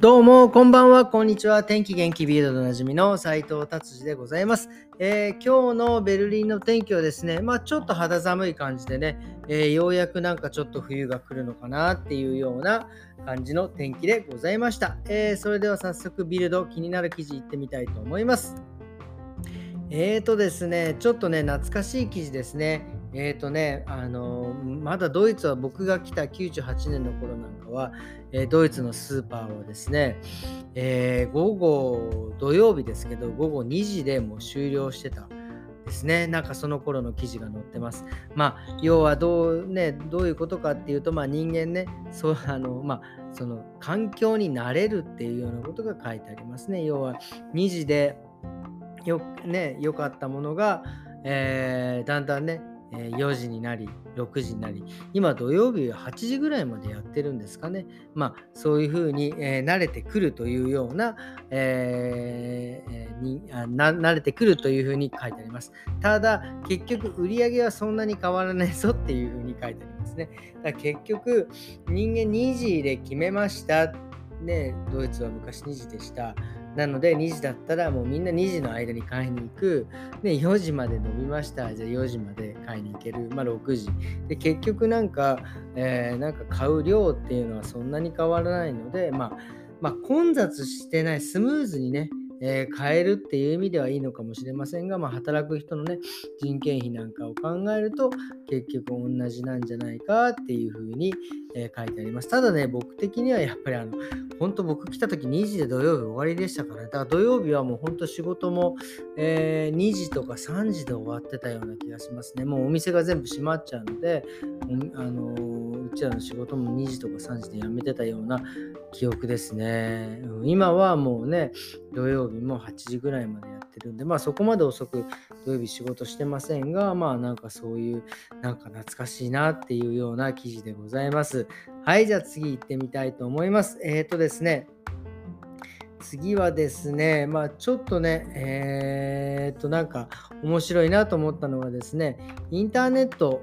どうも、こんばんは、こんにちは。天気元気ビルドでおなじみの斉藤達治でございます、えー、今日のベルリンの天気はですね、まあちょっと肌寒い感じでね、えー、ようやくなんかちょっと冬が来るのかなっていうような感じの天気でございました。えー、それでは早速ビルド気になる記事いってみたいと思います。えーとですね、ちょっとね、懐かしい記事ですね。えっ、ー、とね、あのまだドイツは僕が来た98年の頃なんかは、えー、ドイツのスーパーはですね、えー、午後、土曜日ですけど、午後2時でもう終了してた。ですね。なんかその頃の記事が載ってます。まあ、要はどうね、どういうことかっていうと、まあ人間ね、そう、あの、まあ、その環境になれるっていうようなことが書いてありますね。要は2時でよ、ね、良かったものが、えー、だんだんね、え4時になり、6時になり、今土曜日は8時ぐらいまでやってるんですかね。まあ、そういうふうに、え、慣れてくるというような、えー、に、慣れてくるというふうに書いてあります。ただ、結局、売り上げはそんなに変わらないぞっていうふうに書いてありますね。だ結局、人間2時で決めました。ね、ドイツは昔2時でした。なので2時だったらもうみんな2時の間に買いに行く。で、4時まで伸びました。じゃあ4時まで買いに行ける。まあ6時。で、結局なんか、えー、なんか買う量っていうのはそんなに変わらないので、まあ、まあ、混雑してない、スムーズにね、えー、変えるっていう意味ではいいのかもしれませんが、まあ、働く人のね、人件費なんかを考えると、結局同じなんじゃないかっていうふうに、え、書いてあります。ただね、僕的にはやっぱりあの、本当僕来た時2時で土曜日終わりでしたから、だから土曜日はもう本当仕事も、えー、2時とか3時で終わってたような気がしますね。もうお店が全部閉まっちゃうので、あのうちらの仕事も2時とか3時で辞めてたような記憶ですね。今はもうね、土曜日も8時ぐらいまでやってるんで、まあそこまで遅く土曜日仕事してませんが、まあなんかそういう、なんか懐かしいなっていうような記事でございます。はい、じゃあ次行ってみたいと思います。えっ、ー、とですね、次はですね、まあちょっとね、えー、っとなんか面白いなと思ったのがですね、インターネット、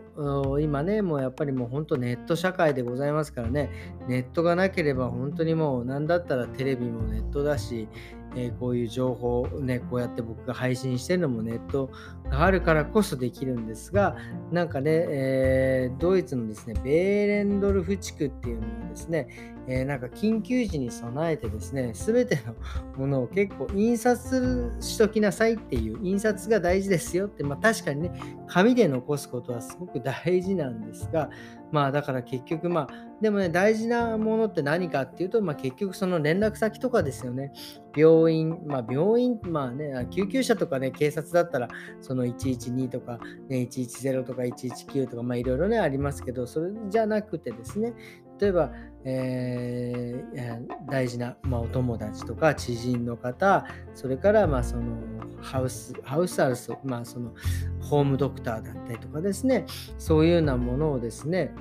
今ね、もうやっぱりもう本当ネット社会でございますからね、ネットがなければ本当にもう何だったらテレビもネットだし、えー、こういう情報をね、こうやって僕が配信してるのもネットがあるからこそできるんですが、なんかね、えー、ドイツのですね、ベーレンドルフ地区っていうのをですね、えー、なんか緊急時に備えてですね、すべてのものを結構印刷しときなさいっていう、印刷が大事ですよって、まあ確かにね、紙で残すことはすごく大事なんですが、まあだから結局まあ、でもね、大事なものって何かっていうと、まあ結局その連絡先とかですよね。病院、まあ病院、まあね、救急車とかね、警察だったら、その112とか、ね、110とか119とか、まあいろいろね、ありますけど、それじゃなくてですね、例えば、えー、大事な、まあ、お友達とか知人の方、それからまあそのハウス、ハウスアルス、まあ、そのホームドクターだったりとかですね、そういうようなものをですね、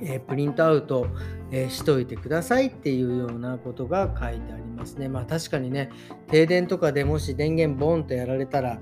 え、プリントアウト、え、しといてくださいっていうようなことが書いてありますね。まあ確かにね、停電とかでもし電源ボンとやられたら、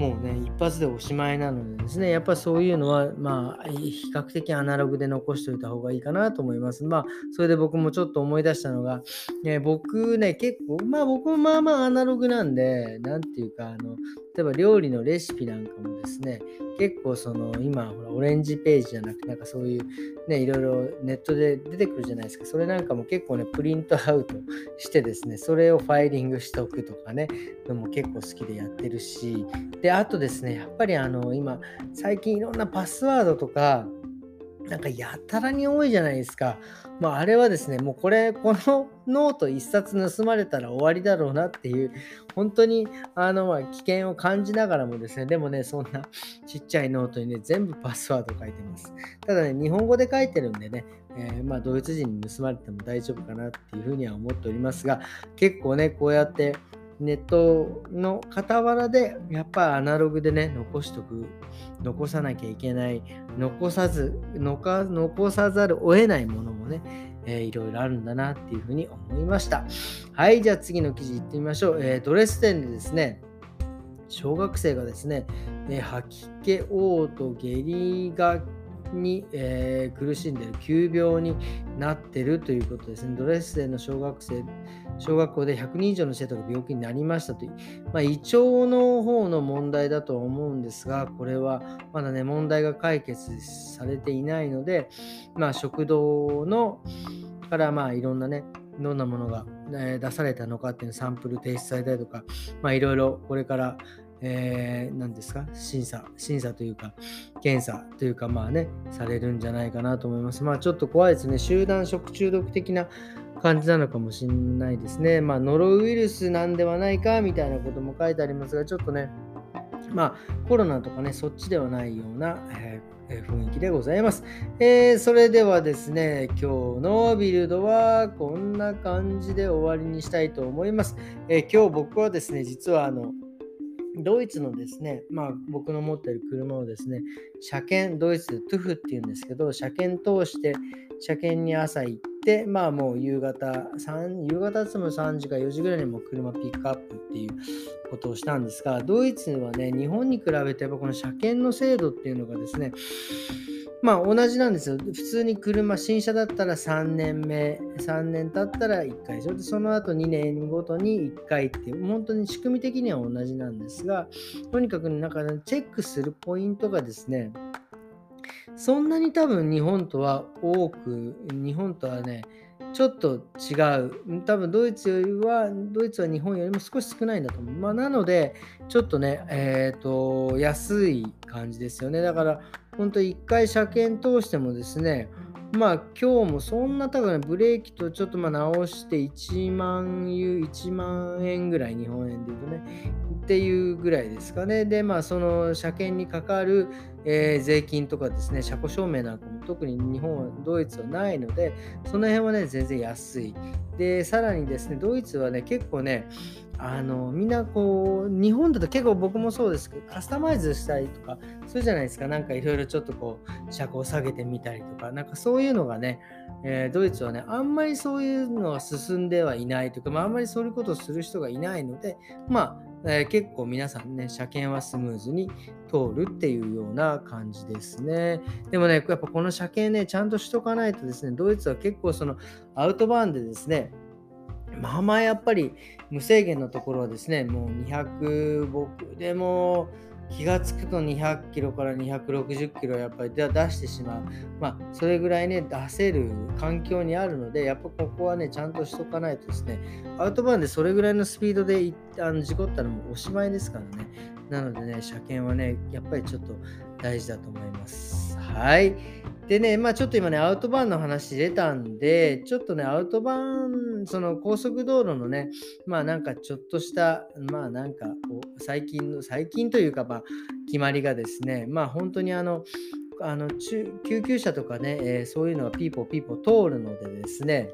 もうね、一発でおしまいなのでですね、やっぱそういうのは、まあ、比較的アナログで残しておいた方がいいかなと思います。まあ、それで僕もちょっと思い出したのが、ね、僕ね、結構、まあ僕もまあまあアナログなんで、何ていうか、あの、例えば料理のレシピなんかもですね、結構その今ほらオレンジページじゃなくてなんかそういうねいろいろネットで出てくるじゃないですか。それなんかも結構ねプリントアウトしてですねそれをファイリングしておくとかねのも結構好きでやってるし。であとですねやっぱりあの今最近いろんなパスワードとかなんかやたらに多いじゃないですか。まあ、あれはですね、もうこれ、このノート一冊盗まれたら終わりだろうなっていう、本当にあの、ま、危険を感じながらもですね、でもね、そんなちっちゃいノートにね、全部パスワード書いてます。ただね、日本語で書いてるんでね、えー、ま、ドイツ人に盗まれても大丈夫かなっていうふうには思っておりますが、結構ね、こうやってネットの傍らで、やっぱアナログでね、残しとく、残さなきゃいけない、残さず、残さざるを得ないものもね、えー、いろいろあるんだなっていうふうに思いました。はい、じゃあ次の記事いってみましょう。えー、ドレスデンでですね、小学生がですね、えー、吐き気、嘔吐、下痢がに、えー、苦しんでる急病になってるということですね。ドレスデンの小学生、小学校で100人以上の生徒が病気になりましたという、まあ、胃腸の方の問題だと思うんですが、これはまだね、問題が解決されていないので、まあ、食道のからまあいろんなね、どんなものが、出されたのかっていうのサンプル提出されたりとか、まあ、いろいろこれから、えー、何ですか？審査、審査というか、検査というか、まあね、されるんじゃないかなと思います。まあちょっと怖いですね。集団食中毒的な感じなのかもしれないですね。まあノロウイルスなんではないかみたいなことも書いてありますが、ちょっとね、まあコロナとかね、そっちではないような、えー雰囲気でございます。えー、それではですね、今日のビルドはこんな感じで終わりにしたいと思います。えー、今日僕はですね、実はあの、ドイツのですね、まあ僕の持ってる車をですね、車検、ドイツトゥフっていうんですけど、車検通して車検に朝行って、まあもう夕方、3夕方つも3時か4時ぐらいにも車ピックアップっていうことをしたんですが、ドイツはね、日本に比べてやっぱこの車検の制度っていうのがですね、まあ同じなんですよ。普通に車、新車だったら3年目、3年経ったら1回、それでその後2年ごとに1回っていう、本当に仕組み的には同じなんですが、とにかくなんか、ね、チェックするポイントがですね、そんなに多分日本とは多く、日本とはね、ちょっと違う。多分ドイツよりは、ドイツは日本よりも少し少ないんだと思う。まあ、なので、ちょっとね、えっ、ー、と、安い感じですよね。だから、本当1回車検通してもですね、まあ今日もそんな多分、ブレーキとちょっとまあ直して1万ユ1万円ぐらい日本円で言うとねっていうぐらいですかね。でまあその車検にかかる、えー、税金とかですね車庫証明なんかも特に日本はドイツはないのでその辺はね全然安い。でさらにですねドイツはね結構ねあのみんなこう日本だと結構僕もそうですけどカスタマイズしたりとかするじゃないですか。なんかいろいろちょっとこう車高下げてみたりとか。なんかそういうのがね、えー、ドイツはねあんまりそういうのは進んではいないというか、まあ、あんまりそういうことをする人がいないのでまあ、えー、結構皆さんね車検はスムーズに通るっていうような感じですね。でもねやっぱこの車検ねちゃんとしとかないとですねドイツは結構そのアウトバーンでですねまあまあやっぱり無制限のところはですね、もう200、僕でも気がつくと200キロから260キロやっぱり出してしまう。まあそれぐらいね、出せる環境にあるので、やっぱここはね、ちゃんとしとかないとですね、アウトバーンでそれぐらいのスピードであの事故ったらもうおしまいですからね。なのでね、車検はね、やっぱりちょっと大事だと思います。はい。でね、まあちょっと今ね、アウトバーンの話出たんで、ちょっとね、アウトバーン、その高速道路のね、まあなんかちょっとした、まあなんか最近の、最近というか、まあ決まりがですね、まあ本当にあの、あの救急車とかね、えー、そういうのがピーポーピーポー通るのでですね、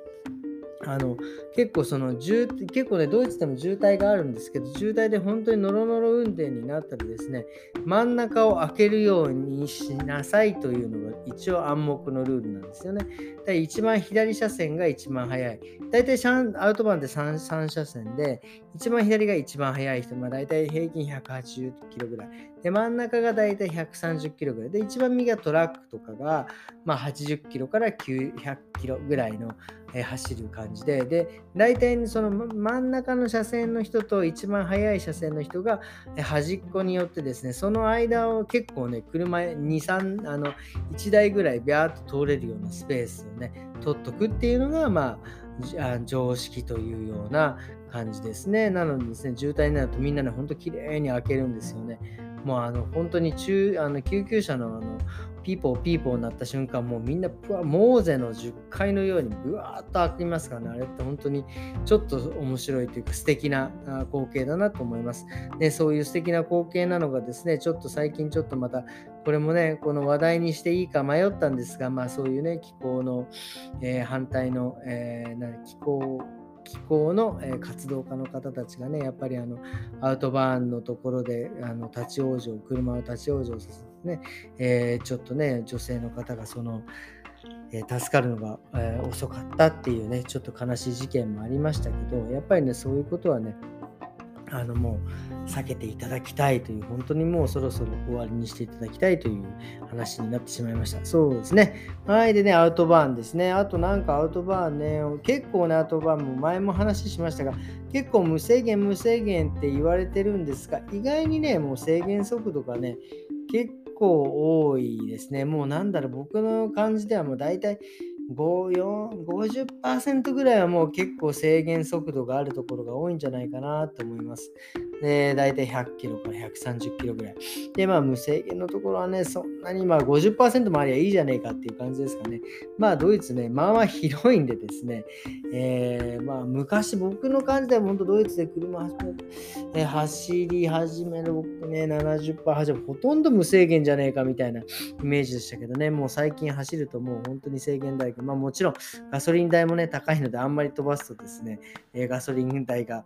あの結構その結構ねドイツでも渋滞があるんですけど渋滞で本当にノロノロ運転になったらですね真ん中を開けるようにしなさいというのが一応暗黙のルールなんですよね。だ一番左車線が一番速い。大体アウトバーンって 3, 3車線で一番左が一番速い人、まあ、大体平均180キロぐらい。で真ん中が大体130キロぐらい。で一番右がトラックとかが、まあ、80キロから900キロぐらいのえ走る感じで、で、大体その真ん中の車線の人と一番速い車線の人が端っこによってですね、その間を結構ね、車2、3、あの、1台ぐらいビャーっと通れるようなスペースをね、取っとくっていうのが、まあ、常識というような感じですね。なのでですね、渋滞になるとみんなね、ほんと綺麗に開けるんですよね。もうあの本当に中あの救急車のあのピーポーピーポーになった瞬間、もうみんなモーゼの十戒のようにブワーッと開きますからね、あれって本当にちょっと面白いというか素敵な光景だなと思います。で、そういう素敵な光景なのがですね、ちょっと最近ちょっとまた、これもね、この話題にしていいか迷ったんですが、まあそういうね、気候の、えー、反対の、えー、気候気候の、え活動家の方たちがね、やっぱりあのアウトバーンのところであの立ち往生、車を立ち往生させてね、えー、ちょっとね、女性の方がその、え、助かるのが、え、遅かったっていうね、ちょっと悲しい事件もありましたけど、やっぱりね、そういうことはね、あのもう避けていただきたいという、本当にもうそろそろ終わりにしていただきたいという話になってしまいました。そうですね。はい。でね、アウトバーンですね。あとなんかアウトバーンね、結構ね、アウトバーンも前も話しましたが、結構無制限無制限って言われてるんですが、意外にね、もう制限速度がね、結構多いですね。もうなんだろう、僕の感じではもう大体50%ぐらいはもう結構制限速度があるところが多いんじゃないかなと思います。で、大体100キロから130キロぐらい。で、まあ無制限のところはね、そんなにまあ50%もありゃいいじゃねえかっていう感じですかね。まあドイツね、まあまあ広いんでですね、えー、まあ昔僕の感じでは本当ドイツで車走,、え、走り始める僕ね、70%走るほとんど無制限じゃねえかみたいなイメージでしたけどね、もう最近走るともう本当に制限台まあもちろんガソリン代もね、高いのであんまり飛ばすとですね、え、ガソリン代が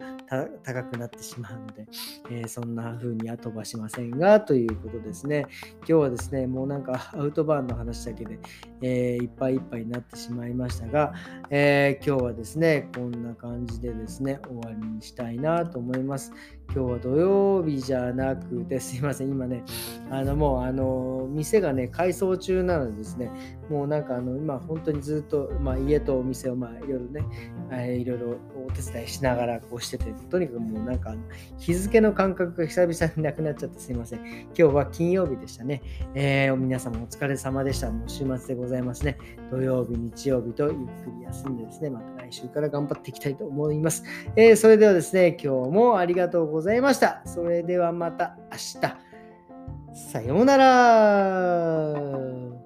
高くなってしまうので、えー、そんな風には飛ばしませんが、ということですね。今日はですね、もうなんかアウトバーンの話だけで、えー、いっぱいいっぱいになってしまいましたが、え今日はですね、こんな感じでですね、終わりにしたいなと思います。今日は土曜日じゃなくて、すいません、今ね、あのもう、あの、店がね、改装中なのでですね、もうなんか、あの、今、本当にずっと、まあ、家とお店を、まあ、いろいろね、えー、いろいろお手伝いしながらこうしてて、とにかくもうなんか、日付の感覚が久々になくなっちゃってすいません。今日は金曜日でしたね。えー、皆様お疲れ様でした。もう週末でございますね。土曜日、日曜日とゆっくり休んでですね、また来週から頑張っていきたいと思います。えー、それではですね、今日もありがとうございました。それではまた明日。さようなら。